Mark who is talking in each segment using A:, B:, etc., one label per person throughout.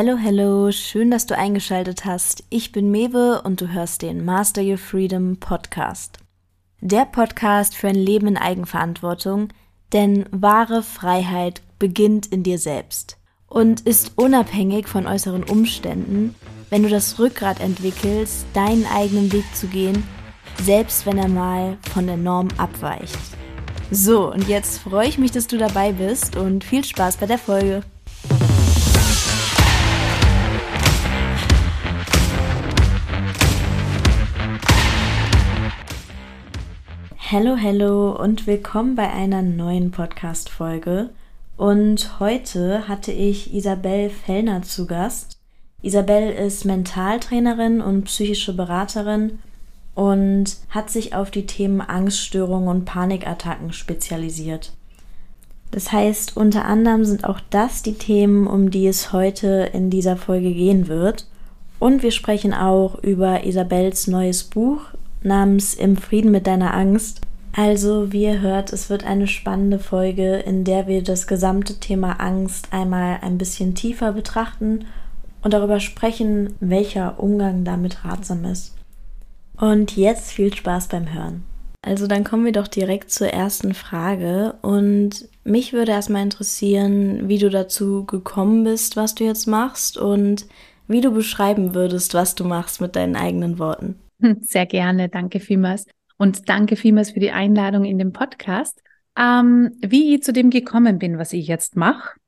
A: Hello, hello, schön, dass du eingeschaltet hast. Ich bin Mewe und du hörst den Master Your Freedom Podcast. Der Podcast für ein Leben in Eigenverantwortung, denn wahre Freiheit beginnt in dir selbst und ist unabhängig von äußeren Umständen, wenn du das Rückgrat entwickelst, deinen eigenen Weg zu gehen, selbst wenn er mal von der Norm abweicht. So, und jetzt freue ich mich, dass du dabei bist und viel Spaß bei der Folge. Hallo, hallo und willkommen bei einer neuen Podcast-Folge. Und heute hatte ich Isabel Fellner zu Gast. Isabel ist Mentaltrainerin und psychische Beraterin und hat sich auf die Themen Angststörungen und Panikattacken spezialisiert. Das heißt, unter anderem sind auch das die Themen, um die es heute in dieser Folge gehen wird. Und wir sprechen auch über Isabels neues Buch namens Im Frieden mit deiner Angst. Also, wie ihr hört, es wird eine spannende Folge, in der wir das gesamte Thema Angst einmal ein bisschen tiefer betrachten und darüber sprechen, welcher Umgang damit ratsam ist. Und jetzt viel Spaß beim Hören. Also dann kommen wir doch direkt zur ersten Frage und mich würde erstmal interessieren, wie du dazu gekommen bist, was du jetzt machst und wie du beschreiben würdest, was du machst mit deinen eigenen Worten.
B: Sehr gerne, danke vielmals. Und danke vielmals für die Einladung in den Podcast. Ähm, wie ich zu dem gekommen bin, was ich jetzt mache.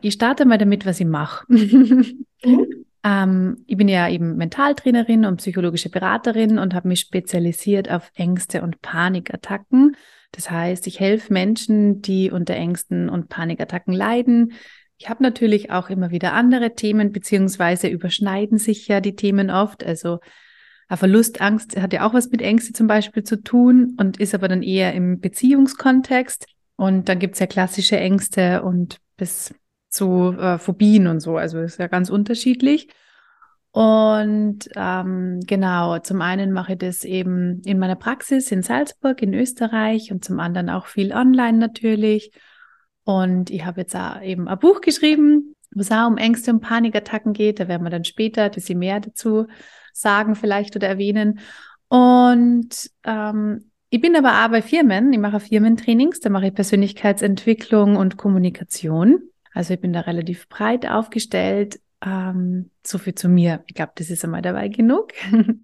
B: Ich starte mal damit, was ich mache. mhm. ähm, ich bin ja eben Mentaltrainerin und psychologische Beraterin und habe mich spezialisiert auf Ängste und Panikattacken. Das heißt, ich helfe Menschen, die unter Ängsten und Panikattacken leiden. Ich habe natürlich auch immer wieder andere Themen, beziehungsweise überschneiden sich ja die Themen oft. Also Verlustangst hat ja auch was mit Ängste zum Beispiel zu tun und ist aber dann eher im Beziehungskontext. Und dann gibt's ja klassische Ängste und bis zu äh, Phobien und so. Also ist ja ganz unterschiedlich. Und ähm, genau, zum einen mache ich das eben in meiner Praxis in Salzburg in Österreich und zum anderen auch viel online natürlich. Und ich habe jetzt auch eben ein Buch geschrieben, wo es auch um Ängste und Panikattacken geht. Da werden wir dann später ein bisschen mehr dazu sagen vielleicht oder erwähnen. Und ähm, ich bin aber auch bei Firmen, ich mache Firmentrainings, da mache ich Persönlichkeitsentwicklung und Kommunikation. Also ich bin da relativ breit aufgestellt. Ähm, so viel zu mir. Ich glaube, das ist einmal dabei genug.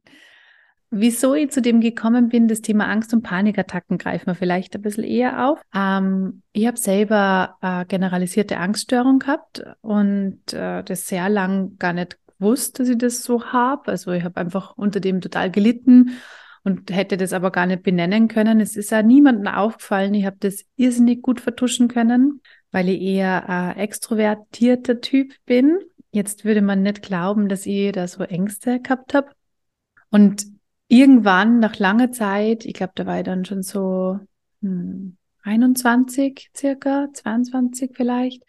B: Wieso ich zu dem gekommen bin, das Thema Angst- und Panikattacken greifen wir vielleicht ein bisschen eher auf. Ähm, ich habe selber äh, generalisierte Angststörung gehabt und äh, das sehr lang gar nicht gewusst, dass ich das so habe. Also ich habe einfach unter dem total gelitten und hätte das aber gar nicht benennen können. Es ist ja niemandem aufgefallen. Ich habe das irrsinnig gut vertuschen können, weil ich eher ein extrovertierter Typ bin. Jetzt würde man nicht glauben, dass ich da so Ängste gehabt habe. Und irgendwann, nach langer Zeit, ich glaube, da war ich dann schon so hm, 21 circa, 22 vielleicht,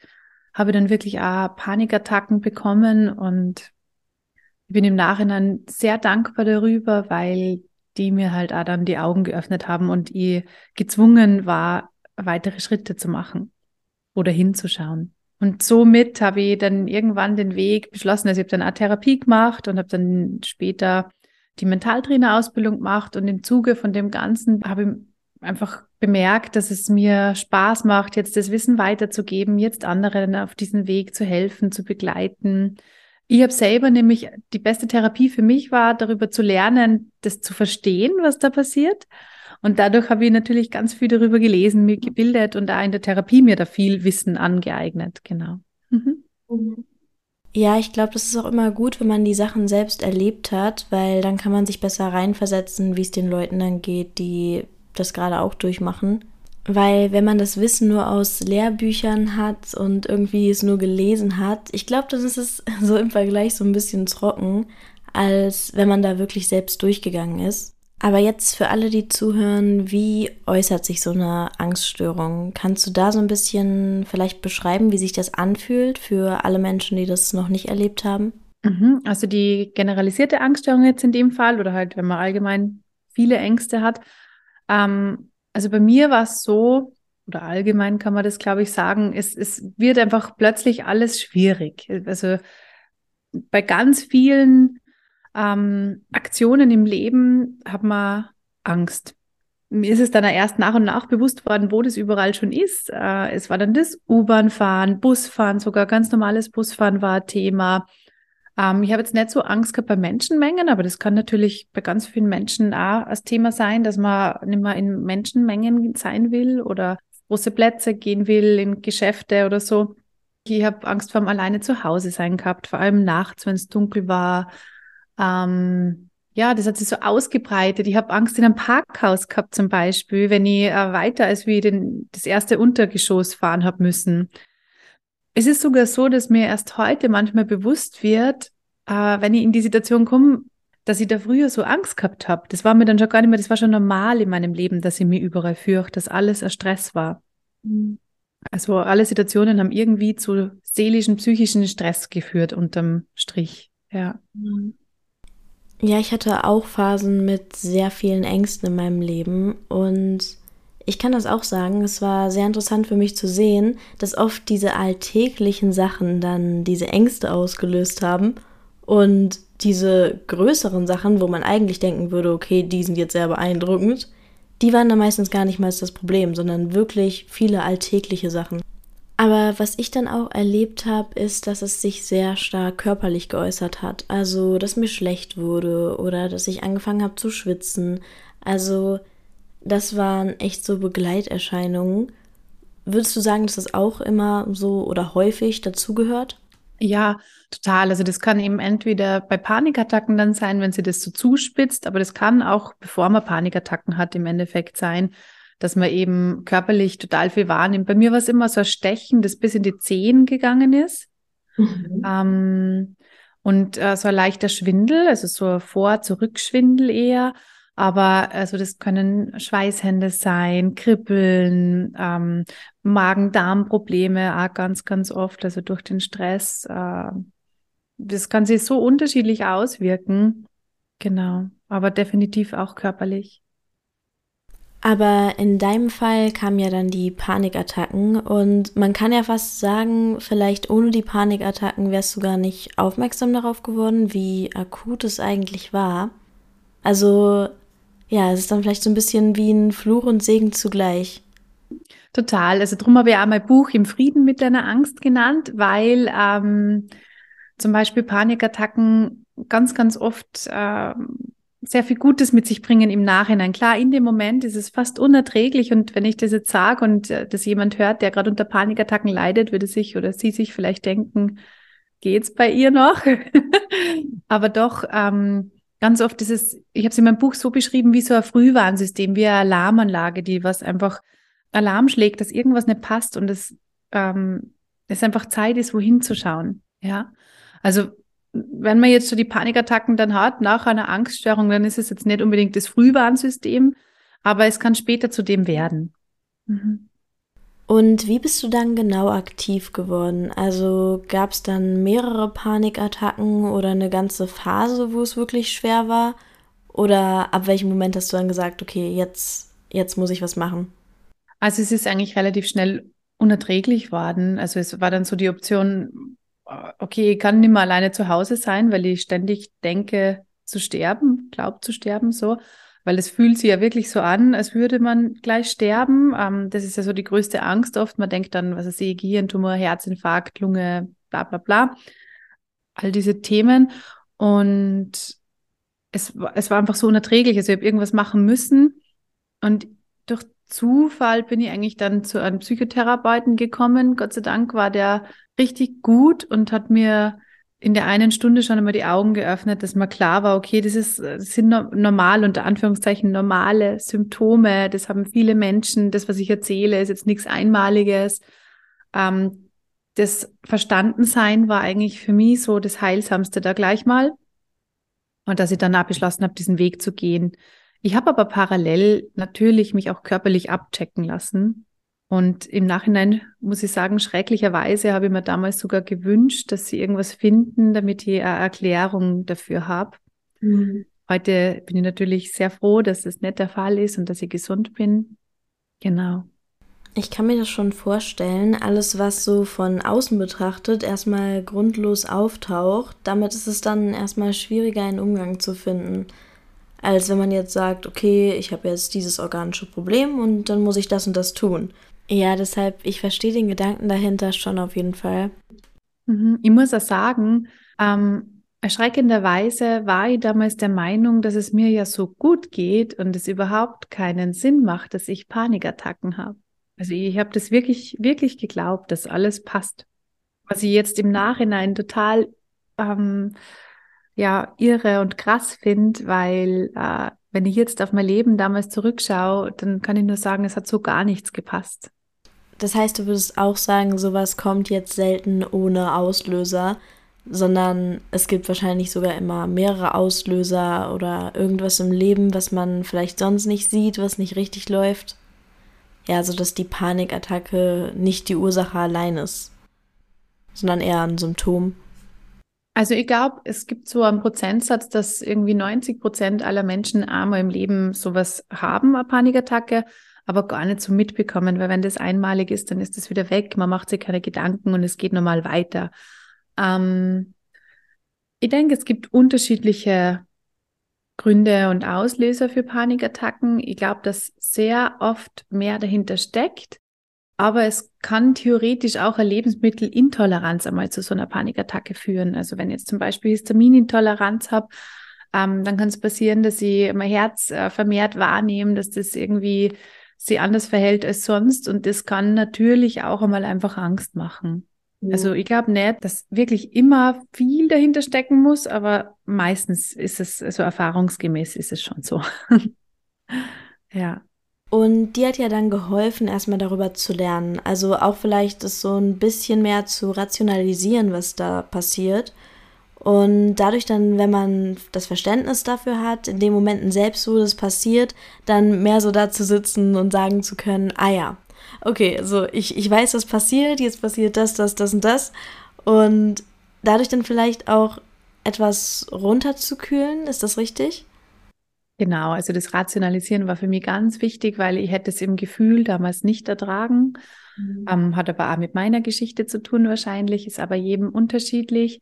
B: habe dann wirklich auch Panikattacken bekommen und ich bin im Nachhinein sehr dankbar darüber, weil die mir halt auch dann die Augen geöffnet haben und ich gezwungen war, weitere Schritte zu machen oder hinzuschauen. Und somit habe ich dann irgendwann den Weg beschlossen, also ich habe dann eine Therapie gemacht und habe dann später die Mentaltrainerausbildung gemacht. Und im Zuge von dem Ganzen habe ich einfach bemerkt, dass es mir Spaß macht, jetzt das Wissen weiterzugeben, jetzt anderen auf diesen Weg zu helfen, zu begleiten, ich habe selber nämlich, die beste Therapie für mich war, darüber zu lernen, das zu verstehen, was da passiert. Und dadurch habe ich natürlich ganz viel darüber gelesen, mir gebildet und da in der Therapie mir da viel Wissen angeeignet. Genau. Mhm.
A: Ja, ich glaube, das ist auch immer gut, wenn man die Sachen selbst erlebt hat, weil dann kann man sich besser reinversetzen, wie es den Leuten dann geht, die das gerade auch durchmachen. Weil wenn man das Wissen nur aus Lehrbüchern hat und irgendwie es nur gelesen hat, ich glaube, dann ist es so im Vergleich so ein bisschen trocken, als wenn man da wirklich selbst durchgegangen ist. Aber jetzt für alle, die zuhören, wie äußert sich so eine Angststörung? Kannst du da so ein bisschen vielleicht beschreiben, wie sich das anfühlt für alle Menschen, die das noch nicht erlebt haben?
B: Mhm. Also die generalisierte Angststörung jetzt in dem Fall oder halt, wenn man allgemein viele Ängste hat, ähm, also bei mir war es so, oder allgemein kann man das, glaube ich, sagen, es, es wird einfach plötzlich alles schwierig. Also bei ganz vielen ähm, Aktionen im Leben hat man Angst. Mir ist es dann erst nach und nach bewusst worden, wo das überall schon ist. Äh, es war dann das U-Bahn-Fahren, Busfahren, sogar ganz normales Busfahren war Thema. Ähm, ich habe jetzt nicht so Angst gehabt bei Menschenmengen, aber das kann natürlich bei ganz vielen Menschen auch als Thema sein, dass man nicht mehr in Menschenmengen sein will oder große Plätze gehen will, in Geschäfte oder so. Ich habe Angst vor dem alleine zu Hause sein gehabt, vor allem nachts, wenn es dunkel war. Ähm, ja, das hat sich so ausgebreitet. Ich habe Angst in einem Parkhaus gehabt zum Beispiel, wenn ich äh, weiter als wie den, das erste Untergeschoss fahren habe müssen. Es ist sogar so, dass mir erst heute manchmal bewusst wird, äh, wenn ich in die Situation komme, dass ich da früher so Angst gehabt habe. Das war mir dann schon gar nicht mehr, das war schon normal in meinem Leben, dass ich mich überall fürchte, dass alles ein Stress war. Mhm. Also alle Situationen haben irgendwie zu seelischen, psychischen Stress geführt unterm Strich. Ja.
A: Ja, ich hatte auch Phasen mit sehr vielen Ängsten in meinem Leben und ich kann das auch sagen, es war sehr interessant für mich zu sehen, dass oft diese alltäglichen Sachen dann diese Ängste ausgelöst haben und diese größeren Sachen, wo man eigentlich denken würde, okay, die sind jetzt sehr beeindruckend, die waren dann meistens gar nicht mal das Problem, sondern wirklich viele alltägliche Sachen. Aber was ich dann auch erlebt habe, ist, dass es sich sehr stark körperlich geäußert hat. Also, dass mir schlecht wurde oder dass ich angefangen habe zu schwitzen. Also, das waren echt so Begleiterscheinungen. Würdest du sagen, dass das auch immer so oder häufig dazugehört?
B: Ja, total. Also das kann eben entweder bei Panikattacken dann sein, wenn sie das so zuspitzt, aber das kann auch, bevor man Panikattacken hat, im Endeffekt sein, dass man eben körperlich total viel wahrnimmt. Bei mir war es immer so ein Stechen, das bis in die Zehen gegangen ist. Mhm. Ähm, und äh, so ein leichter Schwindel, also so ein Vor-Zurück-Schwindel eher. Aber also das können Schweißhände sein, Kribbeln, ähm, Magen-Darm-Probleme auch ganz, ganz oft, also durch den Stress. Äh, das kann sich so unterschiedlich auswirken. Genau, aber definitiv auch körperlich.
A: Aber in deinem Fall kamen ja dann die Panikattacken und man kann ja fast sagen, vielleicht ohne die Panikattacken wärst du gar nicht aufmerksam darauf geworden, wie akut es eigentlich war. Also ja, es ist dann vielleicht so ein bisschen wie ein Fluch und Segen zugleich.
B: Total. Also drum habe ich auch mein Buch Im Frieden mit deiner Angst genannt, weil ähm, zum Beispiel Panikattacken ganz, ganz oft äh, sehr viel Gutes mit sich bringen im Nachhinein. Klar, in dem Moment ist es fast unerträglich und wenn ich das jetzt sage und äh, das jemand hört, der gerade unter Panikattacken leidet, würde sich oder sie sich vielleicht denken, geht's bei ihr noch? Aber doch, ähm, ganz oft ist es, ich habe es in meinem Buch so beschrieben, wie so ein Frühwarnsystem, wie eine Alarmanlage, die was einfach Alarm schlägt, dass irgendwas nicht passt und es, ähm, es einfach Zeit ist, wohin zu schauen. Ja. Also wenn man jetzt so die Panikattacken dann hat nach einer Angststörung, dann ist es jetzt nicht unbedingt das Frühwarnsystem, aber es kann später zu dem werden. Mhm.
A: Und wie bist du dann genau aktiv geworden? Also gab es dann mehrere Panikattacken oder eine ganze Phase, wo es wirklich schwer war? Oder ab welchem Moment hast du dann gesagt, okay, jetzt, jetzt muss ich was machen?
B: Also es ist eigentlich relativ schnell unerträglich worden. Also es war dann so die Option, okay, ich kann nicht mehr alleine zu Hause sein, weil ich ständig denke zu sterben, glaube zu sterben, so weil es fühlt sich ja wirklich so an, als würde man gleich sterben. Ähm, das ist ja so die größte Angst oft. Man denkt dann, was weiß ich, Gehirntumor, Herzinfarkt, Lunge, bla bla bla. All diese Themen. Und es, es war einfach so unerträglich. Also ich habe irgendwas machen müssen. Und durch Zufall bin ich eigentlich dann zu einem Psychotherapeuten gekommen. Gott sei Dank war der richtig gut und hat mir in der einen Stunde schon einmal die Augen geöffnet, dass mir klar war, okay, das, ist, das sind normal, unter Anführungszeichen normale Symptome, das haben viele Menschen, das, was ich erzähle, ist jetzt nichts Einmaliges. Ähm, das Verstandensein war eigentlich für mich so das Heilsamste da gleich mal. Und dass ich danach beschlossen habe, diesen Weg zu gehen. Ich habe aber parallel natürlich mich auch körperlich abchecken lassen. Und im Nachhinein muss ich sagen, schrecklicherweise habe ich mir damals sogar gewünscht, dass sie irgendwas finden, damit ich eine Erklärung dafür habe. Mhm. Heute bin ich natürlich sehr froh, dass das nicht der Fall ist und dass ich gesund bin. Genau.
A: Ich kann mir das schon vorstellen. Alles, was so von außen betrachtet, erstmal grundlos auftaucht, damit ist es dann erstmal schwieriger, einen Umgang zu finden. Als wenn man jetzt sagt, okay, ich habe jetzt dieses organische Problem und dann muss ich das und das tun. Ja, deshalb, ich verstehe den Gedanken dahinter schon auf jeden Fall.
B: Mhm. Ich muss auch sagen, ähm, erschreckenderweise war ich damals der Meinung, dass es mir ja so gut geht und es überhaupt keinen Sinn macht, dass ich Panikattacken habe. Also ich habe das wirklich, wirklich geglaubt, dass alles passt. Was ich jetzt im Nachhinein total ähm, ja irre und krass finde, weil äh, wenn ich jetzt auf mein Leben damals zurückschaue, dann kann ich nur sagen, es hat so gar nichts gepasst.
A: Das heißt, du würdest auch sagen, sowas kommt jetzt selten ohne Auslöser, sondern es gibt wahrscheinlich sogar immer mehrere Auslöser oder irgendwas im Leben, was man vielleicht sonst nicht sieht, was nicht richtig läuft ja, so dass die Panikattacke nicht die Ursache allein ist, sondern eher ein Symptom.
B: Also ich glaube, es gibt so einen Prozentsatz, dass irgendwie 90 Prozent aller Menschen einmal im Leben sowas haben, eine Panikattacke, aber gar nicht so mitbekommen, weil wenn das einmalig ist, dann ist das wieder weg, man macht sich keine Gedanken und es geht normal weiter. Ähm, ich denke, es gibt unterschiedliche Gründe und Auslöser für Panikattacken. Ich glaube, dass sehr oft mehr dahinter steckt. Aber es kann theoretisch auch eine Lebensmittelintoleranz einmal zu so einer Panikattacke führen. Also wenn ich jetzt zum Beispiel Histaminintoleranz habe, ähm, dann kann es passieren, dass ich mein Herz äh, vermehrt wahrnehme, dass das irgendwie sich anders verhält als sonst. Und das kann natürlich auch einmal einfach Angst machen. Also ich glaube nicht, dass wirklich immer viel dahinter stecken muss, aber meistens ist es, also erfahrungsgemäß ist es schon so. ja.
A: Und die hat ja dann geholfen, erstmal darüber zu lernen. Also auch vielleicht das so ein bisschen mehr zu rationalisieren, was da passiert. Und dadurch dann, wenn man das Verständnis dafür hat, in den Momenten selbst, wo das passiert, dann mehr so da zu sitzen und sagen zu können, ah ja, okay, so ich, ich weiß, was passiert, jetzt passiert das, das, das und das. Und dadurch dann vielleicht auch etwas runterzukühlen, ist das richtig?
B: Genau, also das Rationalisieren war für mich ganz wichtig, weil ich hätte es im Gefühl damals nicht ertragen. Mhm. Ähm, hat aber auch mit meiner Geschichte zu tun wahrscheinlich, ist aber jedem unterschiedlich.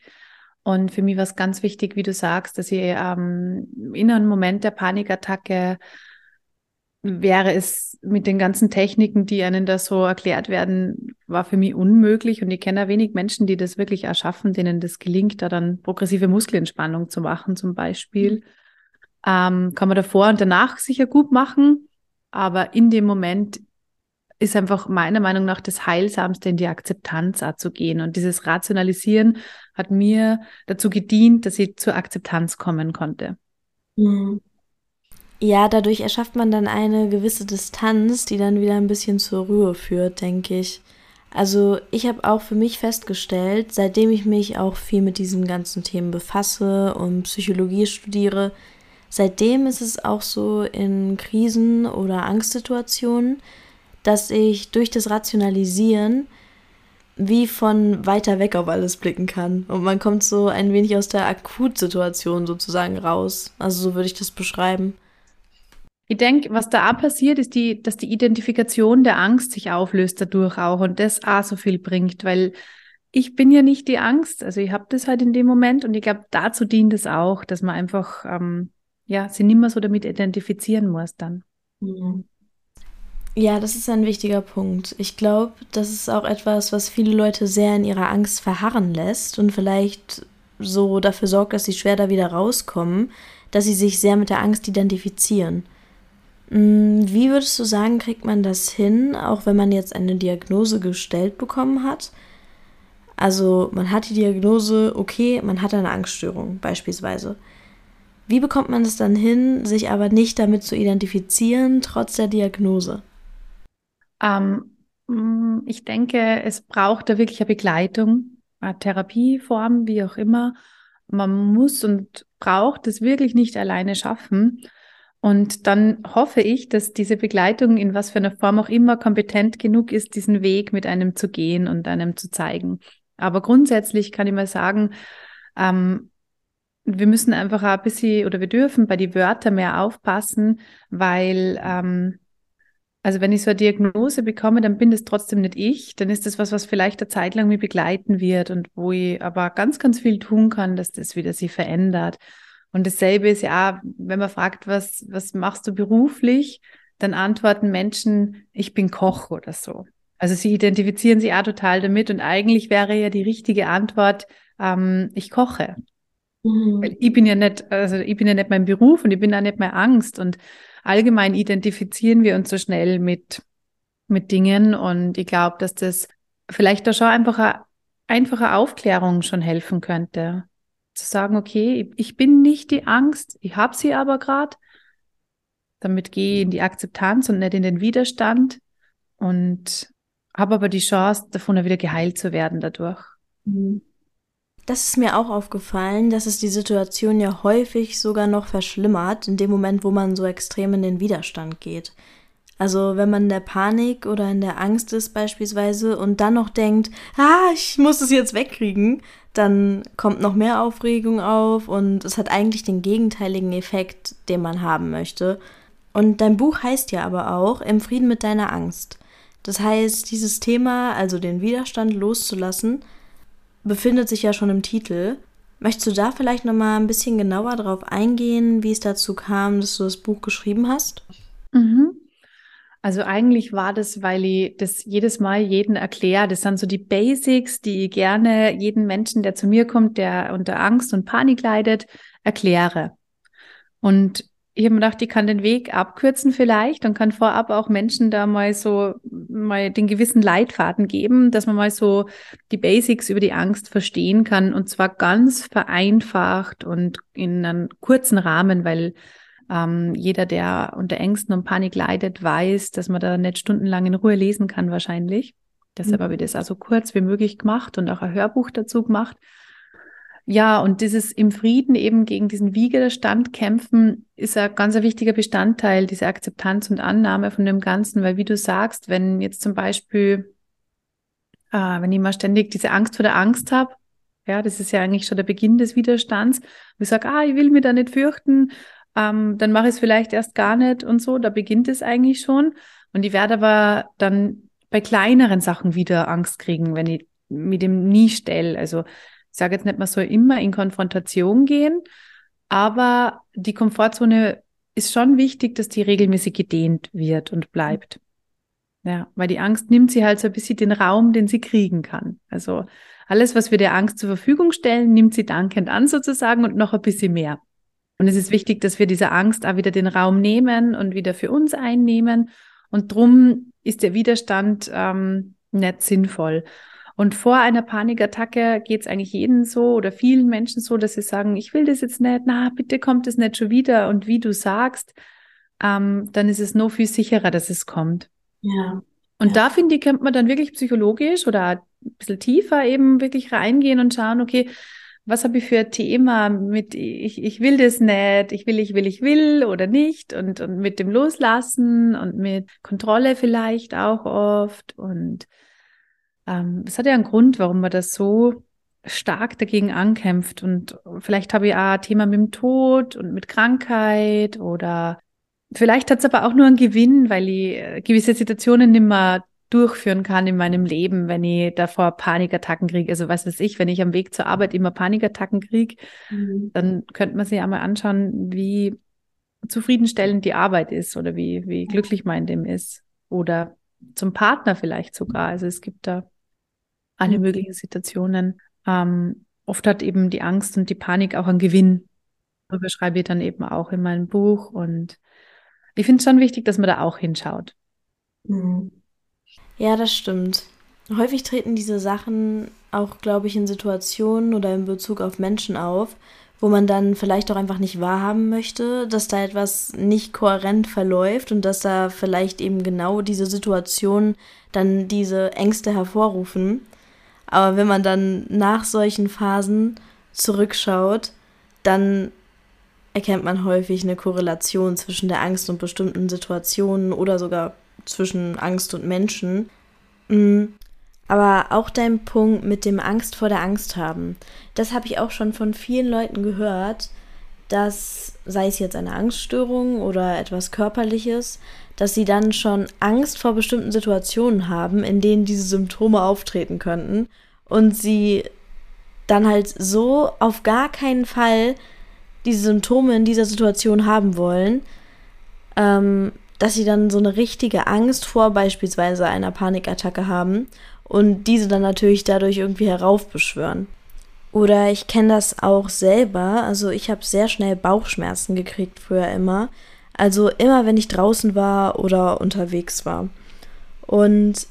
B: Und für mich war es ganz wichtig, wie du sagst, dass ich ähm, in einem Moment der Panikattacke wäre es mit den ganzen Techniken, die einen da so erklärt werden, war für mich unmöglich. Und ich kenne ja wenig Menschen, die das wirklich erschaffen, denen das gelingt, da dann progressive Muskelentspannung zu machen, zum Beispiel. Ähm, kann man davor und danach sicher gut machen, aber in dem Moment ist einfach meiner Meinung nach das Heilsamste in die Akzeptanz zu gehen. Und dieses Rationalisieren hat mir dazu gedient, dass ich zur Akzeptanz kommen konnte.
A: Mhm. Ja, dadurch erschafft man dann eine gewisse Distanz, die dann wieder ein bisschen zur Ruhe führt, denke ich. Also ich habe auch für mich festgestellt, seitdem ich mich auch viel mit diesen ganzen Themen befasse und Psychologie studiere, seitdem ist es auch so in Krisen oder Angstsituationen, dass ich durch das Rationalisieren wie von weiter weg auf alles blicken kann. Und man kommt so ein wenig aus der Akutsituation sozusagen raus. Also so würde ich das beschreiben.
B: Ich denke, was da auch passiert, ist die, dass die Identifikation der Angst sich auflöst dadurch auch und das auch so viel bringt, weil ich bin ja nicht die Angst, also ich habe das halt in dem Moment und ich glaube, dazu dient es auch, dass man einfach ähm, ja sie nicht mehr so damit identifizieren muss dann.
A: Mhm. Ja, das ist ein wichtiger Punkt. Ich glaube, das ist auch etwas, was viele Leute sehr in ihrer Angst verharren lässt und vielleicht so dafür sorgt, dass sie schwer da wieder rauskommen, dass sie sich sehr mit der Angst identifizieren. Mm, wie würdest du sagen, kriegt man das hin, auch wenn man jetzt eine Diagnose gestellt bekommen hat? Also man hat die Diagnose, okay, man hat eine Angststörung beispielsweise. Wie bekommt man es dann hin, sich aber nicht damit zu identifizieren, trotz der Diagnose?
B: Ähm, mm, ich denke, es braucht da wirklich eine Begleitung, eine Therapieform, wie auch immer. Man muss und braucht es wirklich nicht alleine schaffen. Und dann hoffe ich, dass diese Begleitung in was für einer Form auch immer kompetent genug ist, diesen Weg mit einem zu gehen und einem zu zeigen. Aber grundsätzlich kann ich mal sagen, ähm, wir müssen einfach ein bisschen oder wir dürfen bei die Wörter mehr aufpassen, weil ähm, Also wenn ich so eine Diagnose bekomme, dann bin das trotzdem nicht ich. Dann ist das was, was vielleicht eine Zeit lang mich begleiten wird und wo ich aber ganz, ganz viel tun kann, dass das wieder sich verändert. Und dasselbe ist ja, wenn man fragt, was, was machst du beruflich, dann antworten Menschen, ich bin Koch oder so. Also sie identifizieren sich auch total damit und eigentlich wäre ja die richtige Antwort, ähm, ich koche. Mhm. Ich bin ja nicht, also ich bin ja nicht mein Beruf und ich bin auch nicht meine Angst und allgemein identifizieren wir uns so schnell mit, mit Dingen und ich glaube, dass das vielleicht da schon einfach eine einfache Aufklärung schon helfen könnte. Zu sagen, okay, ich bin nicht die Angst, ich habe sie aber gerade. Damit gehe ich in die Akzeptanz und nicht in den Widerstand und habe aber die Chance, davon wieder geheilt zu werden dadurch.
A: Mhm. Das ist mir auch aufgefallen, dass es die Situation ja häufig sogar noch verschlimmert, in dem Moment, wo man so extrem in den Widerstand geht. Also wenn man in der Panik oder in der Angst ist beispielsweise und dann noch denkt, ah, ich muss es jetzt wegkriegen, dann kommt noch mehr Aufregung auf und es hat eigentlich den gegenteiligen Effekt, den man haben möchte. Und dein Buch heißt ja aber auch Im Frieden mit deiner Angst. Das heißt, dieses Thema, also den Widerstand loszulassen, befindet sich ja schon im Titel. Möchtest du da vielleicht noch mal ein bisschen genauer darauf eingehen, wie es dazu kam, dass du das Buch geschrieben hast?
B: Mhm. Also eigentlich war das, weil ich das jedes Mal jeden erkläre. Das sind so die Basics, die ich gerne jeden Menschen, der zu mir kommt, der unter Angst und Panik leidet, erkläre. Und ich habe mir gedacht, ich kann den Weg abkürzen vielleicht und kann vorab auch Menschen da mal so mal den gewissen Leitfaden geben, dass man mal so die Basics über die Angst verstehen kann und zwar ganz vereinfacht und in einem kurzen Rahmen, weil ähm, jeder, der unter Ängsten und Panik leidet, weiß, dass man da nicht stundenlang in Ruhe lesen kann wahrscheinlich. Deshalb mhm. habe ich das also kurz wie möglich gemacht und auch ein Hörbuch dazu gemacht. Ja, und dieses im Frieden eben gegen diesen Widerstand kämpfen ist ein ganz wichtiger Bestandteil, diese Akzeptanz und Annahme von dem Ganzen, weil wie du sagst, wenn jetzt zum Beispiel, äh, wenn ich mal ständig diese Angst vor der Angst habe, ja, das ist ja eigentlich schon der Beginn des Widerstands, und ich sage, ah, ich will mich da nicht fürchten, ähm, dann mache ich es vielleicht erst gar nicht und so, da beginnt es eigentlich schon. Und ich werde aber dann bei kleineren Sachen wieder Angst kriegen, wenn ich mit dem nie stelle. Also ich sage jetzt nicht, man soll immer in Konfrontation gehen, aber die Komfortzone ist schon wichtig, dass die regelmäßig gedehnt wird und bleibt. Ja, weil die Angst nimmt sie halt so ein bisschen den Raum, den sie kriegen kann. Also alles, was wir der Angst zur Verfügung stellen, nimmt sie dankend an sozusagen und noch ein bisschen mehr. Und es ist wichtig, dass wir dieser Angst auch wieder den Raum nehmen und wieder für uns einnehmen. Und drum ist der Widerstand ähm, nicht sinnvoll. Und vor einer Panikattacke geht es eigentlich jedem so oder vielen Menschen so, dass sie sagen, ich will das jetzt nicht, na, bitte kommt es nicht schon wieder. Und wie du sagst, ähm, dann ist es noch viel sicherer, dass es kommt.
A: Ja.
B: Und
A: ja.
B: da finde ich, könnte man dann wirklich psychologisch oder ein bisschen tiefer eben wirklich reingehen und schauen, okay, was habe ich für ein Thema mit ich, ich will das nicht, ich will, ich will, ich will oder nicht und, und mit dem Loslassen und mit Kontrolle vielleicht auch oft und es hat ja einen Grund, warum man das so stark dagegen ankämpft. Und vielleicht habe ich auch ein Thema mit dem Tod und mit Krankheit oder vielleicht hat es aber auch nur einen Gewinn, weil ich äh, gewisse Situationen nicht mehr durchführen kann in meinem Leben, wenn ich davor Panikattacken kriege. Also was weiß ich, wenn ich am Weg zur Arbeit immer Panikattacken kriege, mhm. dann könnte man sich einmal anschauen, wie zufriedenstellend die Arbeit ist oder wie, wie glücklich man in dem ist. Oder zum Partner vielleicht sogar. Also es gibt da alle mhm. möglichen Situationen. Ähm, oft hat eben die Angst und die Panik auch einen Gewinn. Darüber schreibe ich dann eben auch in meinem Buch. Und ich finde es schon wichtig, dass man da auch hinschaut.
A: Mhm. Ja, das stimmt. Häufig treten diese Sachen auch, glaube ich, in Situationen oder in Bezug auf Menschen auf, wo man dann vielleicht auch einfach nicht wahrhaben möchte, dass da etwas nicht kohärent verläuft und dass da vielleicht eben genau diese Situationen dann diese Ängste hervorrufen. Aber wenn man dann nach solchen Phasen zurückschaut, dann erkennt man häufig eine Korrelation zwischen der Angst und bestimmten Situationen oder sogar zwischen Angst und Menschen. Mm, aber auch dein Punkt mit dem Angst vor der Angst haben, das habe ich auch schon von vielen Leuten gehört, dass, sei es jetzt eine Angststörung oder etwas Körperliches, dass sie dann schon Angst vor bestimmten Situationen haben, in denen diese Symptome auftreten könnten und sie dann halt so auf gar keinen Fall diese Symptome in dieser Situation haben wollen, ähm, dass sie dann so eine richtige Angst vor beispielsweise einer Panikattacke haben und diese dann natürlich dadurch irgendwie heraufbeschwören. Oder ich kenne das auch selber, also ich habe sehr schnell Bauchschmerzen gekriegt früher immer. Also immer, wenn ich draußen war oder unterwegs war. Und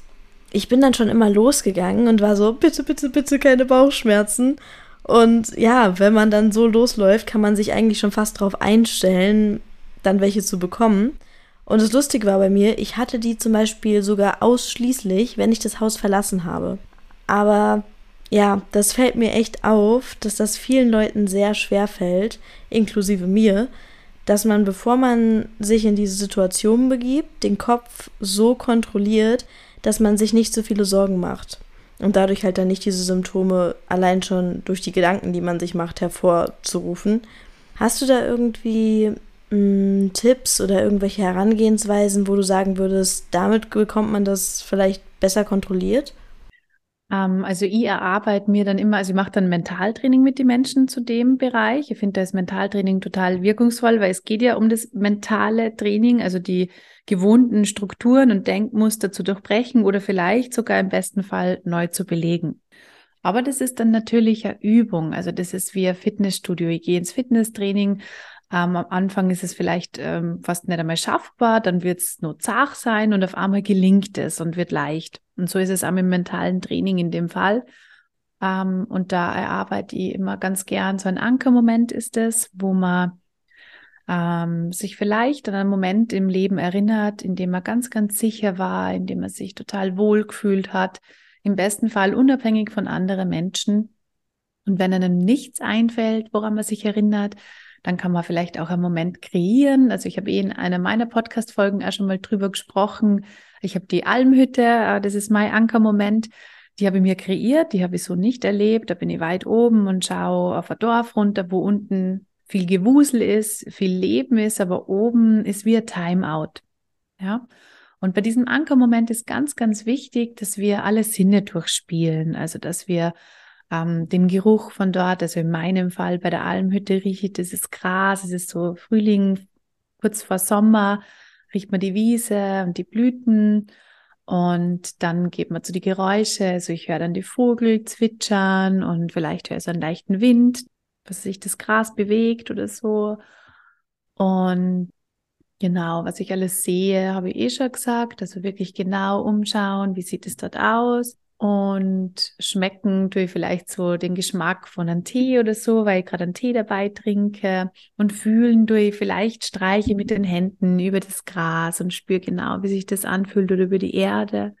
A: ich bin dann schon immer losgegangen und war so, bitte, bitte, bitte keine Bauchschmerzen. Und ja, wenn man dann so losläuft, kann man sich eigentlich schon fast darauf einstellen, dann welche zu bekommen. Und das Lustige war bei mir, ich hatte die zum Beispiel sogar ausschließlich, wenn ich das Haus verlassen habe. Aber ja, das fällt mir echt auf, dass das vielen Leuten sehr schwer fällt, inklusive mir, dass man, bevor man sich in diese Situation begibt, den Kopf so kontrolliert, dass man sich nicht so viele Sorgen macht. Und dadurch halt dann nicht diese Symptome allein schon durch die Gedanken, die man sich macht, hervorzurufen. Hast du da irgendwie mh, hm, Tipps oder irgendwelche Herangehensweisen, wo du sagen würdest, damit bekommt man das vielleicht besser kontrolliert?
B: Ähm, also ich erarbeite mir dann immer, also ich mache dann Mentaltraining mit den Menschen zu dem Bereich. Ich finde das Mentaltraining total wirkungsvoll, weil es geht ja um das mentale Training, also die gewohnten Strukturen und Denkmuster zu durchbrechen oder vielleicht sogar im besten Fall neu zu belegen. Aber das ist dann natürlich eine Übung. Also das ist wie ein Fitnessstudio. Ich gehe ins Fitnesstraining ähm, am Anfang ist es vielleicht ähm, fast nicht einmal schaffbar, dann wird es nur zart sein und auf einmal gelingt es und wird leicht. Und so ist es auch mit mentalen Training in dem Fall. Ähm, und da erarbeite ich immer ganz gern, so ein Ankermoment ist es, wo man ähm, sich vielleicht an einen Moment im Leben erinnert, in dem man ganz, ganz sicher war, in dem man sich total wohl gefühlt hat, im besten Fall unabhängig von anderen Menschen. Und wenn einem nichts einfällt, woran man sich erinnert, dann kann man vielleicht auch einen Moment kreieren. Also ich habe eh in einer meiner Podcast-Folgen auch schon mal drüber gesprochen. Ich habe die Almhütte, äh, das ist mein Ankermoment. Die habe ich mir kreiert, die habe ich so nicht erlebt. Da bin ich weit oben und schaue auf ein Dorf runter, wo unten viel Gewusel ist, viel Leben ist, aber oben ist wie ein Timeout. Ja. Und bei diesem Ankermoment ist ganz, ganz wichtig, dass wir alle Sinne durchspielen. Also, dass wir ähm, den Geruch von dort. Also in meinem Fall bei der Almhütte rieche ich dieses Gras, es ist so Frühling, kurz vor Sommer, riecht man die Wiese und die Blüten. Und dann geht man zu die Geräusche. Also ich höre dann die Vogel zwitschern und vielleicht höre ich so einen leichten Wind, was sich das Gras bewegt oder so. Und genau, was ich alles sehe, habe ich eh schon gesagt. Also wirklich genau umschauen, wie sieht es dort aus und schmecken tue ich vielleicht so den Geschmack von einem Tee oder so, weil ich gerade einen Tee dabei trinke und fühlen tue ich vielleicht streiche mit den Händen über das Gras und spüre genau, wie sich das anfühlt oder über die Erde.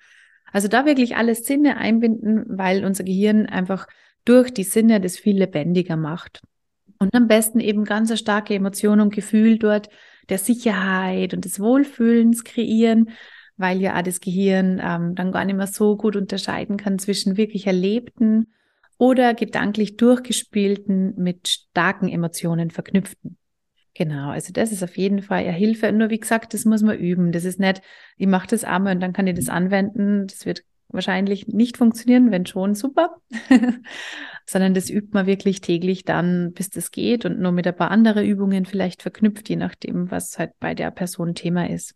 B: Also da wirklich alle Sinne einbinden, weil unser Gehirn einfach durch die Sinne das viel lebendiger macht. Und am besten eben ganz starke Emotion und Gefühl dort der Sicherheit und des Wohlfühlens kreieren, weil ja auch das Gehirn ähm, dann gar nicht mehr so gut unterscheiden kann zwischen wirklich erlebten oder gedanklich durchgespielten mit starken Emotionen verknüpften. Genau, also das ist auf jeden Fall eine Hilfe. Nur wie gesagt, das muss man üben. Das ist nicht, ich mache das einmal und dann kann ich das anwenden. Das wird wahrscheinlich nicht funktionieren, wenn schon, super. Sondern das übt man wirklich täglich dann, bis das geht und nur mit ein paar anderen Übungen vielleicht verknüpft, je nachdem, was halt bei der Person Thema ist.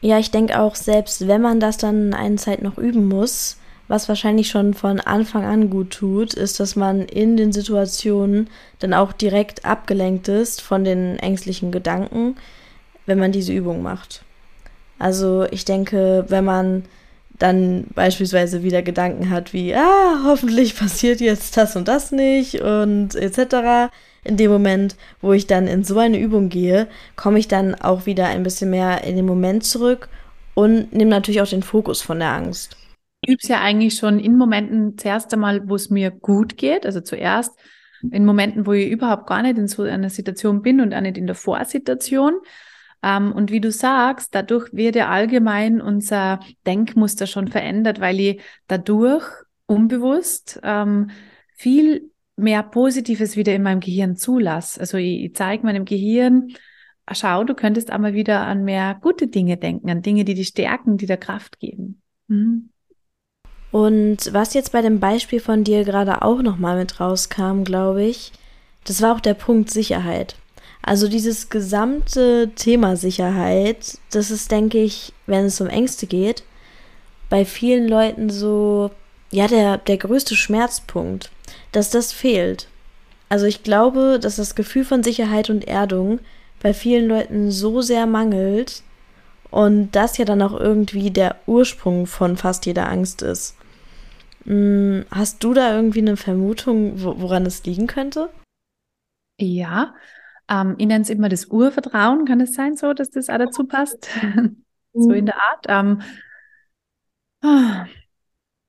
A: Ja, ich denke auch, selbst wenn man das dann eine Zeit noch üben muss, was wahrscheinlich schon von Anfang an gut tut, ist, dass man in den Situationen dann auch direkt abgelenkt ist von den ängstlichen Gedanken, wenn man diese Übung macht. Also ich denke, wenn man dann beispielsweise wieder Gedanken hat wie, ah, hoffentlich passiert jetzt das und das nicht und etc., in dem Moment, wo ich dann in so eine Übung gehe, komme ich dann auch wieder ein bisschen mehr in den Moment zurück und nehme natürlich auch den Fokus von der Angst.
B: Ich übe es ja eigentlich schon in Momenten zuerst einmal, wo es mir gut geht, also zuerst in Momenten, wo ich überhaupt gar nicht in so einer Situation bin und auch nicht in der Vorsituation. Ähm, und wie du sagst, dadurch wird ja allgemein unser Denkmuster schon verändert, weil ich dadurch unbewusst ähm, viel mehr Positives wieder in meinem Gehirn zulasse. Also ich, ich zeige meinem Gehirn, schau, du könntest einmal wieder an mehr gute Dinge denken, an Dinge, die dich stärken, die dir Kraft geben. Mhm.
A: Und was jetzt bei dem Beispiel von dir gerade auch nochmal mit rauskam, glaube ich, das war auch der Punkt Sicherheit. Also dieses gesamte Thema Sicherheit, das ist, denke ich, wenn es um Ängste geht, bei vielen Leuten so, ja, der, der größte Schmerzpunkt, dass das fehlt. Also ich glaube, dass das Gefühl von Sicherheit und Erdung bei vielen Leuten so sehr mangelt und das ja dann auch irgendwie der Ursprung von fast jeder Angst ist. Hm, hast du da irgendwie eine Vermutung, woran es liegen könnte?
B: Ja, ähm, ich nenne es immer das Urvertrauen. Kann es sein, so, dass das auch dazu passt? so in der Art. Ähm, ah,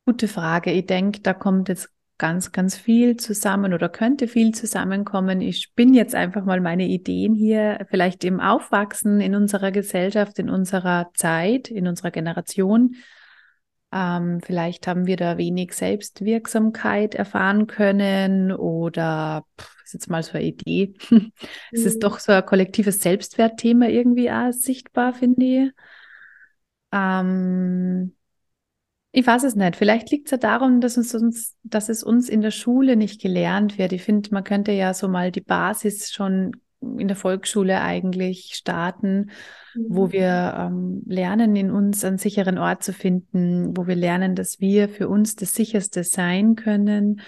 B: gute Frage. Ich denke, da kommt jetzt ganz, ganz viel zusammen oder könnte viel zusammenkommen. Ich bin jetzt einfach mal meine Ideen hier, vielleicht im Aufwachsen in unserer Gesellschaft, in unserer Zeit, in unserer Generation. Ähm, vielleicht haben wir da wenig Selbstwirksamkeit erfahren können oder pff, ist jetzt mal so eine Idee. es ist mhm. doch so ein kollektives Selbstwertthema irgendwie auch sichtbar, finde ich. Ähm, ich weiß es nicht. Vielleicht liegt es ja darum, dass, uns, uns, dass es uns in der Schule nicht gelernt wird. Ich finde, man könnte ja so mal die Basis schon in der Volksschule eigentlich starten, mhm. wo wir ähm, lernen, in uns einen sicheren Ort zu finden, wo wir lernen, dass wir für uns das sicherste sein können.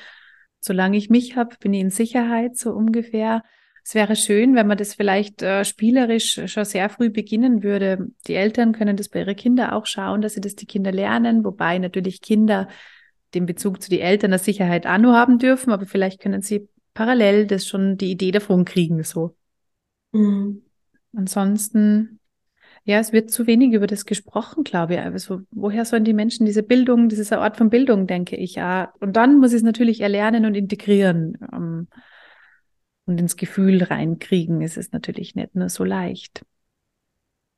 B: Solange ich mich habe, bin ich in Sicherheit, so ungefähr. Es wäre schön, wenn man das vielleicht äh, spielerisch schon sehr früh beginnen würde. Die Eltern können das bei ihren Kindern auch schauen, dass sie das die Kinder lernen, wobei natürlich Kinder den Bezug zu den Eltern der Sicherheit auch nur haben dürfen, aber vielleicht können sie parallel das schon die Idee davon kriegen, so. Mhm. Ansonsten, ja, es wird zu wenig über das gesprochen, glaube ich. Also, woher sollen die Menschen diese Bildung, dieses Ort von Bildung, denke ich, ja. Und dann muss ich es natürlich erlernen und integrieren ähm, und ins Gefühl reinkriegen. Es ist natürlich nicht nur so leicht.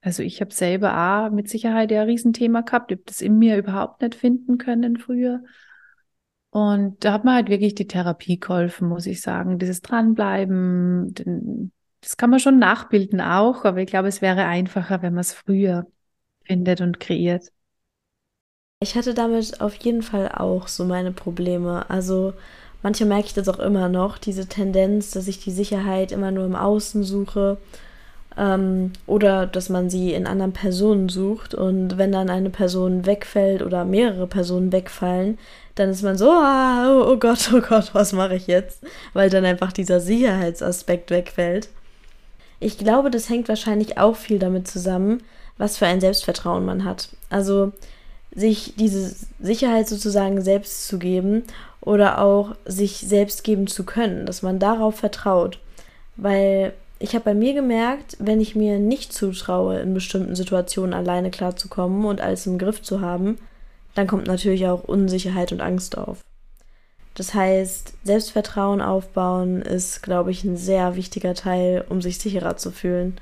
B: Also ich habe selber auch mit Sicherheit ja ein Riesenthema gehabt. Ich habe das in mir überhaupt nicht finden können früher. Und da hat mir halt wirklich die Therapie geholfen, muss ich sagen. Dieses Dranbleiben, das kann man schon nachbilden auch, aber ich glaube, es wäre einfacher, wenn man es früher findet und kreiert.
A: Ich hatte damit auf jeden Fall auch so meine Probleme. Also manchmal merke ich das auch immer noch, diese Tendenz, dass ich die Sicherheit immer nur im Außen suche ähm, oder dass man sie in anderen Personen sucht und wenn dann eine Person wegfällt oder mehrere Personen wegfallen, dann ist man so, ah, oh, oh Gott, oh Gott, was mache ich jetzt? Weil dann einfach dieser Sicherheitsaspekt wegfällt. Ich glaube, das hängt wahrscheinlich auch viel damit zusammen, was für ein Selbstvertrauen man hat. Also sich diese Sicherheit sozusagen selbst zu geben oder auch sich selbst geben zu können, dass man darauf vertraut. Weil ich habe bei mir gemerkt, wenn ich mir nicht zutraue, in bestimmten Situationen alleine klarzukommen und alles im Griff zu haben, dann kommt natürlich auch Unsicherheit und Angst auf. Das heißt, Selbstvertrauen aufbauen ist, glaube ich, ein sehr wichtiger Teil, um sich sicherer zu fühlen.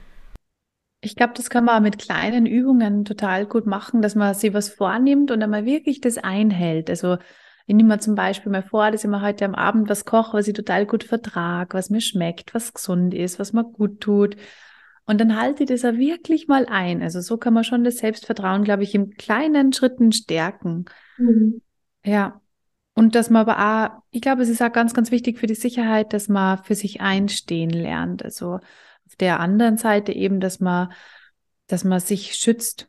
B: Ich glaube, das kann man mit kleinen Übungen total gut machen, dass man sich was vornimmt und dann mal wirklich das einhält. Also ich nehme mir zum Beispiel mal vor, dass ich mir heute am Abend was koche, was ich total gut vertrage, was mir schmeckt, was gesund ist, was mir gut tut. Und dann halte ich das auch wirklich mal ein. Also so kann man schon das Selbstvertrauen, glaube ich, in kleinen Schritten stärken. Mhm. Ja. Und dass man aber auch, ich glaube, es ist auch ganz, ganz wichtig für die Sicherheit, dass man für sich einstehen lernt. Also auf der anderen Seite eben, dass man, dass man sich schützt.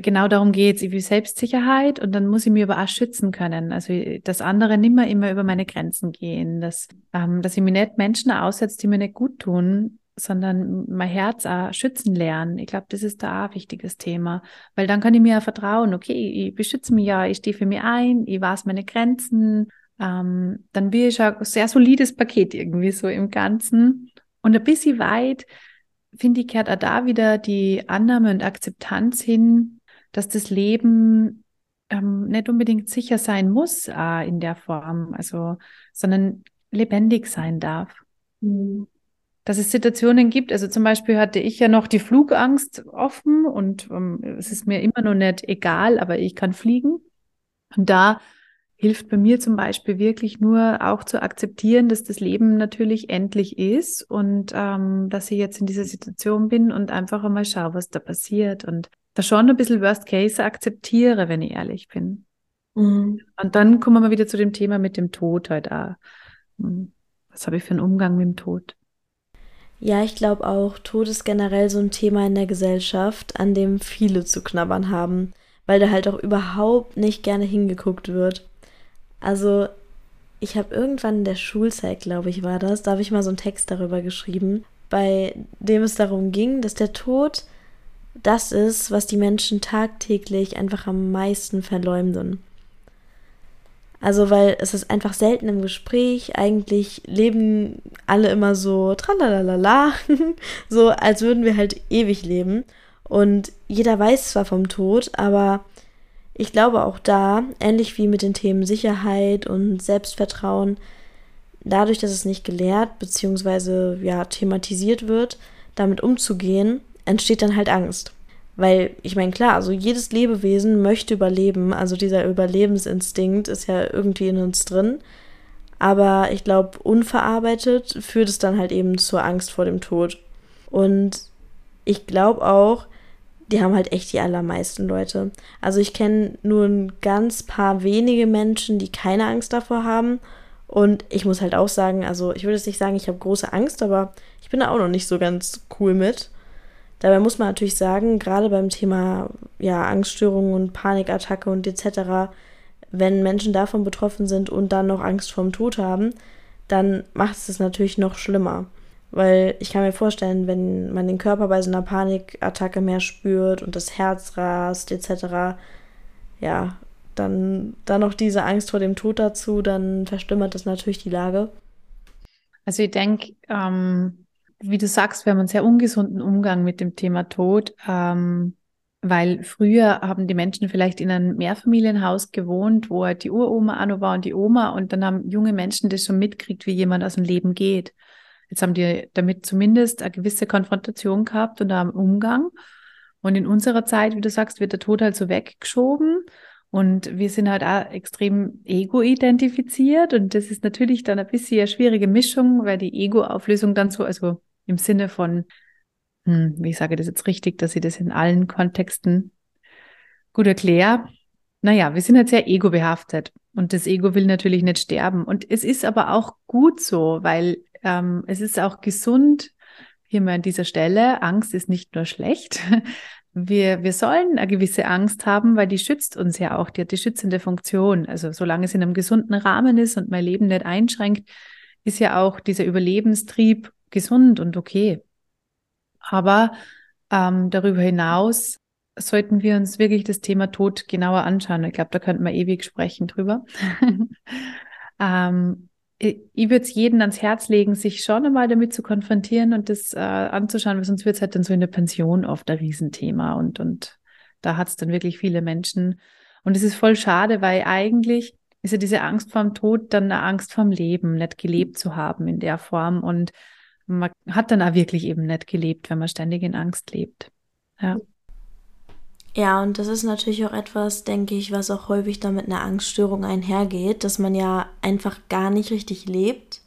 B: Genau darum geht es. Ich will Selbstsicherheit und dann muss ich mir aber auch schützen können. Also, dass andere nicht mehr immer über meine Grenzen gehen, dass, ähm, dass ich mir nicht Menschen aussetze, die mir nicht gut tun, sondern mein Herz auch schützen lernen. Ich glaube, das ist da auch ein wichtiges Thema, weil dann kann ich mir ja vertrauen, okay, ich beschütze mich ja, ich stehe für mich ein, ich weiß meine Grenzen, ähm, dann bin ich ein sehr solides Paket irgendwie so im Ganzen. Und ein bisschen weit, finde ich, kehrt auch da wieder die Annahme und Akzeptanz hin, dass das Leben ähm, nicht unbedingt sicher sein muss äh, in der Form, also, sondern lebendig sein darf. Mhm dass es Situationen gibt. Also zum Beispiel hatte ich ja noch die Flugangst offen und ähm, es ist mir immer noch nicht egal, aber ich kann fliegen. Und da hilft bei mir zum Beispiel wirklich nur auch zu akzeptieren, dass das Leben natürlich endlich ist und ähm, dass ich jetzt in dieser Situation bin und einfach einmal schaue, was da passiert und da schon ein bisschen Worst Case akzeptiere, wenn ich ehrlich bin. Mhm. Und dann kommen wir wieder zu dem Thema mit dem Tod halt auch. Hm, was habe ich für einen Umgang mit dem Tod?
A: Ja, ich glaube auch, Tod ist generell so ein Thema in der Gesellschaft, an dem viele zu knabbern haben, weil da halt auch überhaupt nicht gerne hingeguckt wird. Also, ich habe irgendwann in der Schulzeit, glaube ich, war das, da habe ich mal so einen Text darüber geschrieben, bei dem es darum ging, dass der Tod das ist, was die Menschen tagtäglich einfach am meisten verleumden. Also, weil es ist einfach selten im Gespräch. Eigentlich leben alle immer so tralalala, so als würden wir halt ewig leben. Und jeder weiß zwar vom Tod, aber ich glaube auch da, ähnlich wie mit den Themen Sicherheit und Selbstvertrauen, dadurch, dass es nicht gelehrt bzw. ja thematisiert wird, damit umzugehen, entsteht dann halt Angst. Weil, ich meine, klar, also jedes Lebewesen möchte überleben, also dieser Überlebensinstinkt ist ja irgendwie in uns drin. Aber ich glaube, unverarbeitet führt es dann halt eben zur Angst vor dem Tod. Und ich glaube auch, die haben halt echt die allermeisten Leute. Also ich kenne nur ein ganz paar wenige Menschen, die keine Angst davor haben. Und ich muss halt auch sagen, also ich würde jetzt nicht sagen, ich habe große Angst, aber ich bin da auch noch nicht so ganz cool mit. Dabei muss man natürlich sagen, gerade beim Thema ja, Angststörungen und Panikattacke und etc., wenn Menschen davon betroffen sind und dann noch Angst vorm Tod haben, dann macht es das natürlich noch schlimmer. Weil ich kann mir vorstellen, wenn man den Körper bei so einer Panikattacke mehr spürt und das Herz rast etc., ja, dann, dann noch diese Angst vor dem Tod dazu, dann verstümmert das natürlich die Lage.
B: Also ich denke, ähm, wie du sagst, wir haben einen sehr ungesunden Umgang mit dem Thema Tod, ähm, weil früher haben die Menschen vielleicht in einem Mehrfamilienhaus gewohnt, wo halt die Uroma noch war und die Oma und dann haben junge Menschen das schon mitkriegt, wie jemand aus dem Leben geht. Jetzt haben die damit zumindest eine gewisse Konfrontation gehabt und einen Umgang. Und in unserer Zeit, wie du sagst, wird der Tod halt so weggeschoben. Und wir sind halt auch extrem ego-identifiziert. Und das ist natürlich dann ein bisschen eine schwierige Mischung, weil die Ego-Auflösung dann so, also im Sinne von, hm, wie sage das jetzt richtig, dass ich das in allen Kontexten gut erkläre. Naja, wir sind halt sehr ego-behaftet. Und das Ego will natürlich nicht sterben. Und es ist aber auch gut so, weil ähm, es ist auch gesund, hier mal an dieser Stelle, Angst ist nicht nur schlecht. Wir, wir sollen eine gewisse Angst haben, weil die schützt uns ja auch, die hat die schützende Funktion. Also solange es in einem gesunden Rahmen ist und mein Leben nicht einschränkt, ist ja auch dieser Überlebenstrieb gesund und okay. Aber ähm, darüber hinaus sollten wir uns wirklich das Thema Tod genauer anschauen. Ich glaube, da könnten wir ewig sprechen drüber. ähm, ich würde es jedem ans Herz legen, sich schon einmal damit zu konfrontieren und das äh, anzuschauen, weil sonst wird es halt dann so in der Pension oft ein Riesenthema und, und da hat es dann wirklich viele Menschen. Und es ist voll schade, weil eigentlich ist ja diese Angst vorm Tod dann eine Angst vorm Leben, nicht gelebt zu haben in der Form. Und man hat dann auch wirklich eben nicht gelebt, wenn man ständig in Angst lebt. Ja.
A: Ja, und das ist natürlich auch etwas, denke ich, was auch häufig dann mit einer Angststörung einhergeht, dass man ja einfach gar nicht richtig lebt.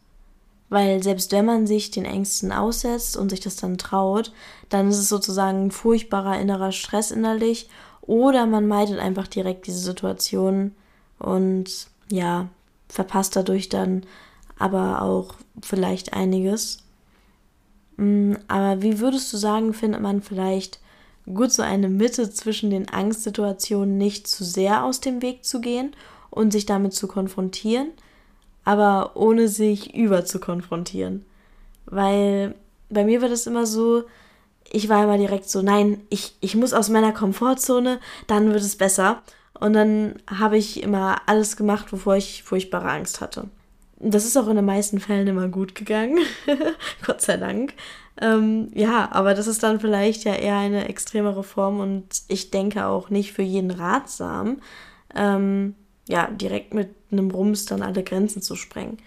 A: Weil selbst wenn man sich den Ängsten aussetzt und sich das dann traut, dann ist es sozusagen ein furchtbarer innerer Stress innerlich. Oder man meidet einfach direkt diese Situation und ja, verpasst dadurch dann aber auch vielleicht einiges. Mm, aber wie würdest du sagen, findet man vielleicht gut so eine Mitte zwischen den Angstsituationen nicht zu sehr aus dem Weg zu gehen und sich damit zu konfrontieren, aber ohne sich über zu konfrontieren. Weil bei mir war das immer so, ich war immer direkt so, nein, ich, ich muss aus meiner Komfortzone, dann wird es besser. Und dann habe ich immer alles gemacht, wovor ich furchtbare Angst hatte. Das ist auch in den meisten Fällen immer gut gegangen, Gott sei Dank. Ähm, ja, aber das ist dann vielleicht ja eher eine extremere Form und ich denke auch nicht für jeden ratsam, ähm, ja, direkt mit einem Rums dann alle Grenzen zu sprengen.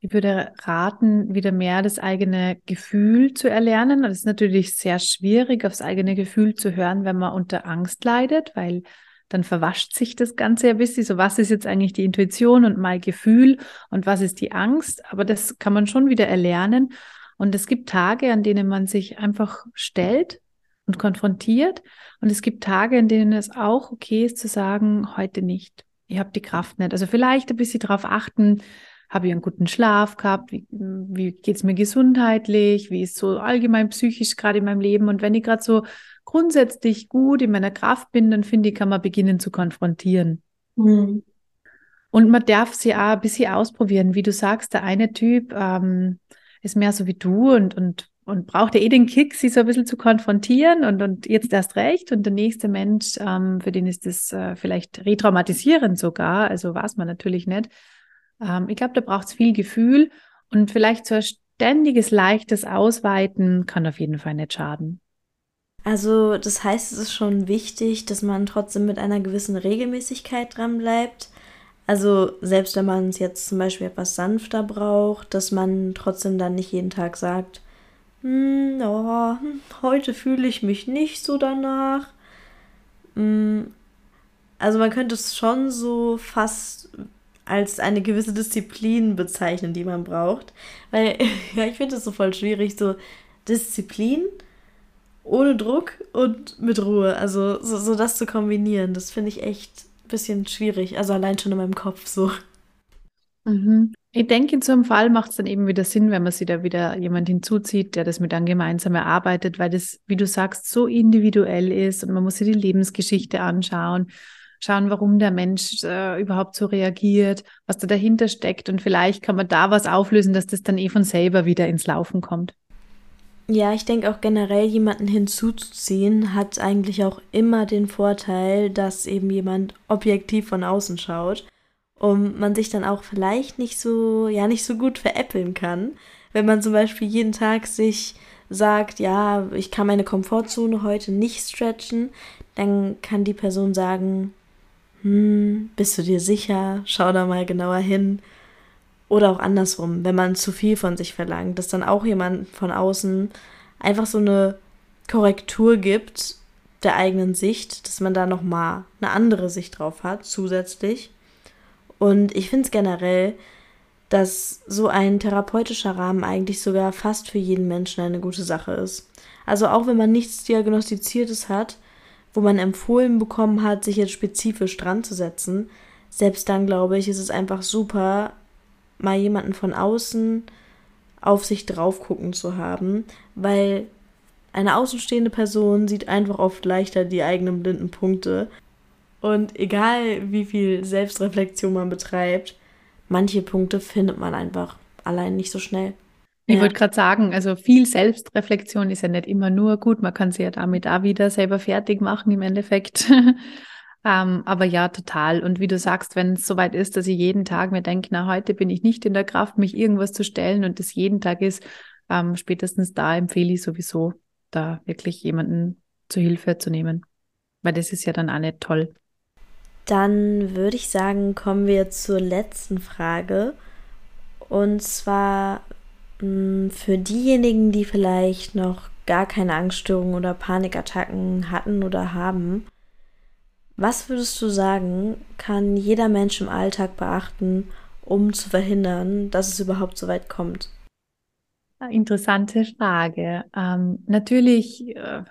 B: Ich würde raten, wieder mehr das eigene Gefühl zu erlernen. Das ist natürlich sehr schwierig, aufs eigene Gefühl zu hören, wenn man unter Angst leidet, weil dann verwascht sich das Ganze ein bisschen. So, was ist jetzt eigentlich die Intuition und mal Gefühl und was ist die Angst? Aber das kann man schon wieder erlernen. Und es gibt Tage, an denen man sich einfach stellt und konfrontiert. Und es gibt Tage, in denen es auch okay ist zu sagen, heute nicht. Ich habe die Kraft nicht. Also vielleicht ein bisschen darauf achten, habe ich einen guten Schlaf gehabt, wie, wie geht es mir gesundheitlich, wie ist so allgemein psychisch gerade in meinem Leben. Und wenn ich gerade so grundsätzlich gut in meiner Kraft bin, dann finde ich, kann man beginnen zu konfrontieren. Mhm. Und man darf sie auch ein bisschen ausprobieren. Wie du sagst, der eine Typ ähm, ist mehr so wie du und, und, und braucht ja eh den Kick, sie so ein bisschen zu konfrontieren und, und jetzt erst recht. Und der nächste Mensch, ähm, für den ist das äh, vielleicht retraumatisierend sogar, also weiß man natürlich nicht. Ähm, ich glaube, da braucht es viel Gefühl und vielleicht so ein ständiges, leichtes Ausweiten kann auf jeden Fall nicht schaden.
A: Also das heißt, es ist schon wichtig, dass man trotzdem mit einer gewissen Regelmäßigkeit dran bleibt. Also selbst wenn man es jetzt zum Beispiel etwas sanfter braucht, dass man trotzdem dann nicht jeden Tag sagt, hm, oh, heute fühle ich mich nicht so danach. Hm, also man könnte es schon so fast als eine gewisse Disziplin bezeichnen, die man braucht. Weil, ja, ich finde es so voll schwierig, so Disziplin ohne Druck und mit Ruhe. Also so, so das zu kombinieren, das finde ich echt ein bisschen schwierig. Also allein schon in meinem Kopf so.
B: Mhm. Ich denke, in so einem Fall macht es dann eben wieder Sinn, wenn man sich da wieder jemand hinzuzieht, der das mit dann gemeinsam erarbeitet, weil das, wie du sagst, so individuell ist und man muss sich die Lebensgeschichte anschauen, schauen, warum der Mensch äh, überhaupt so reagiert, was da dahinter steckt und vielleicht kann man da was auflösen, dass das dann eh von selber wieder ins Laufen kommt.
A: Ja, ich denke auch generell jemanden hinzuzuziehen hat eigentlich auch immer den Vorteil, dass eben jemand objektiv von außen schaut und man sich dann auch vielleicht nicht so, ja, nicht so gut veräppeln kann, wenn man zum Beispiel jeden Tag sich sagt, ja, ich kann meine Komfortzone heute nicht stretchen, dann kann die Person sagen, hm, bist du dir sicher? Schau da mal genauer hin. Oder auch andersrum, wenn man zu viel von sich verlangt, dass dann auch jemand von außen einfach so eine Korrektur gibt der eigenen Sicht, dass man da nochmal eine andere Sicht drauf hat, zusätzlich. Und ich finde es generell, dass so ein therapeutischer Rahmen eigentlich sogar fast für jeden Menschen eine gute Sache ist. Also auch wenn man nichts Diagnostiziertes hat, wo man empfohlen bekommen hat, sich jetzt spezifisch dran zu setzen, selbst dann glaube ich, ist es einfach super, mal jemanden von außen auf sich drauf gucken zu haben, weil eine außenstehende Person sieht einfach oft leichter die eigenen blinden Punkte. Und egal wie viel Selbstreflexion man betreibt, manche Punkte findet man einfach allein nicht so schnell.
B: Ich ja. wollte gerade sagen, also viel Selbstreflexion ist ja nicht immer nur gut. Man kann sie ja damit auch wieder selber fertig machen im Endeffekt. Ähm, aber ja, total. Und wie du sagst, wenn es soweit ist, dass ich jeden Tag mir denke, na, heute bin ich nicht in der Kraft, mich irgendwas zu stellen und das jeden Tag ist, ähm, spätestens da empfehle ich sowieso, da wirklich jemanden zu Hilfe zu nehmen. Weil das ist ja dann auch nicht toll.
A: Dann würde ich sagen, kommen wir zur letzten Frage. Und zwar mh, hm, für diejenigen, die vielleicht noch gar keine Angststörungen oder Panikattacken hatten oder haben, was würdest du sagen, kann jeder Mensch im Alltag beachten, um zu verhindern, dass es überhaupt so weit kommt?
B: Interessante Frage. Ähm, natürlich äh,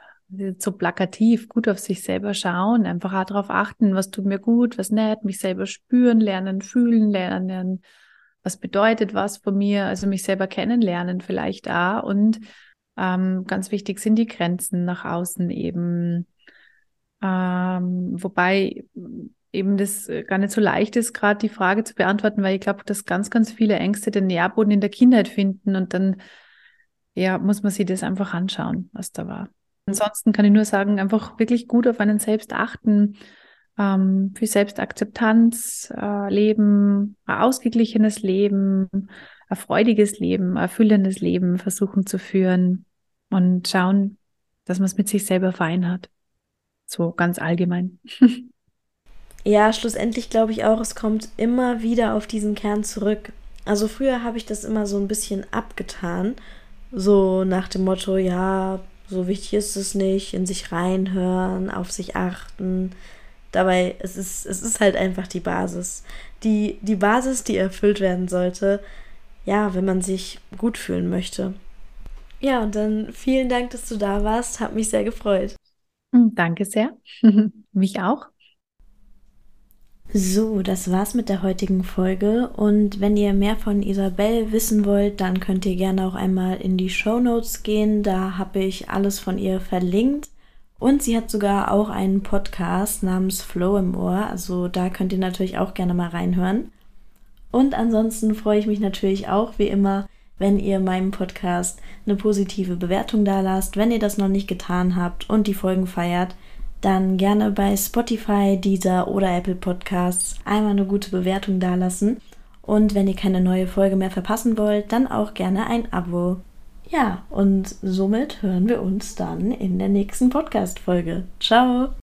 B: so plakativ, gut auf sich selber schauen, einfach darauf achten, was tut mir gut, was nicht, mich selber spüren, lernen, fühlen, lernen, was bedeutet was von mir, also mich selber kennenlernen vielleicht auch. Und ähm, ganz wichtig sind die Grenzen nach außen eben ähm, wobei eben das äh, gar nicht so leicht ist, gerade die Frage zu beantworten, weil ich glaube, dass ganz, ganz viele Ängste den Nährboden in der Kindheit finden und dann ja, muss man sich das einfach anschauen, was da war. Ansonsten kann ich nur sagen, einfach wirklich gut auf einen selbst achten, ähm, für Selbstakzeptanz äh, leben, ein ausgeglichenes Leben, ein freudiges Leben, ein erfüllendes Leben versuchen zu führen und schauen, dass man es mit sich selber fein hat. So ganz allgemein.
A: ja, schlussendlich glaube ich auch, es kommt immer wieder auf diesen Kern zurück. Also früher habe ich das immer so ein bisschen abgetan. So nach dem Motto, ja, so wichtig ist es nicht, in sich reinhören, auf sich achten. Dabei, es ist, es ist halt einfach die Basis. Die, die Basis, die erfüllt werden sollte, ja, wenn man sich gut fühlen möchte. Ja, und dann vielen Dank, dass du da warst. Hat mich sehr gefreut.
B: Hm, danke sehr. mich auch.
A: So, das war's mit der heutigen Folge. Und wenn ihr mehr von Isabel wissen wollt, dann könnt ihr gerne auch einmal in die Show Notes gehen. Da habe ich alles von ihr verlinkt. Und sie hat sogar auch einen Podcast namens Flow im Ohr. Also da könnt ihr natürlich auch gerne mal reinhören. Und ansonsten freue ich mich natürlich auch, wie immer, wenn ihr meinem Podcast eine positive Bewertung da lasst. Wenn ihr das noch nicht getan habt und die Folgen feiert, dann gerne bei Spotify, Deezer oder Apple Podcasts einmal eine gute Bewertung dalassen. Und wenn ihr keine neue Folge mehr verpassen wollt, dann auch gerne ein Abo. Ja, und somit hören wir uns dann in der nächsten Podcast-Folge. Ciao!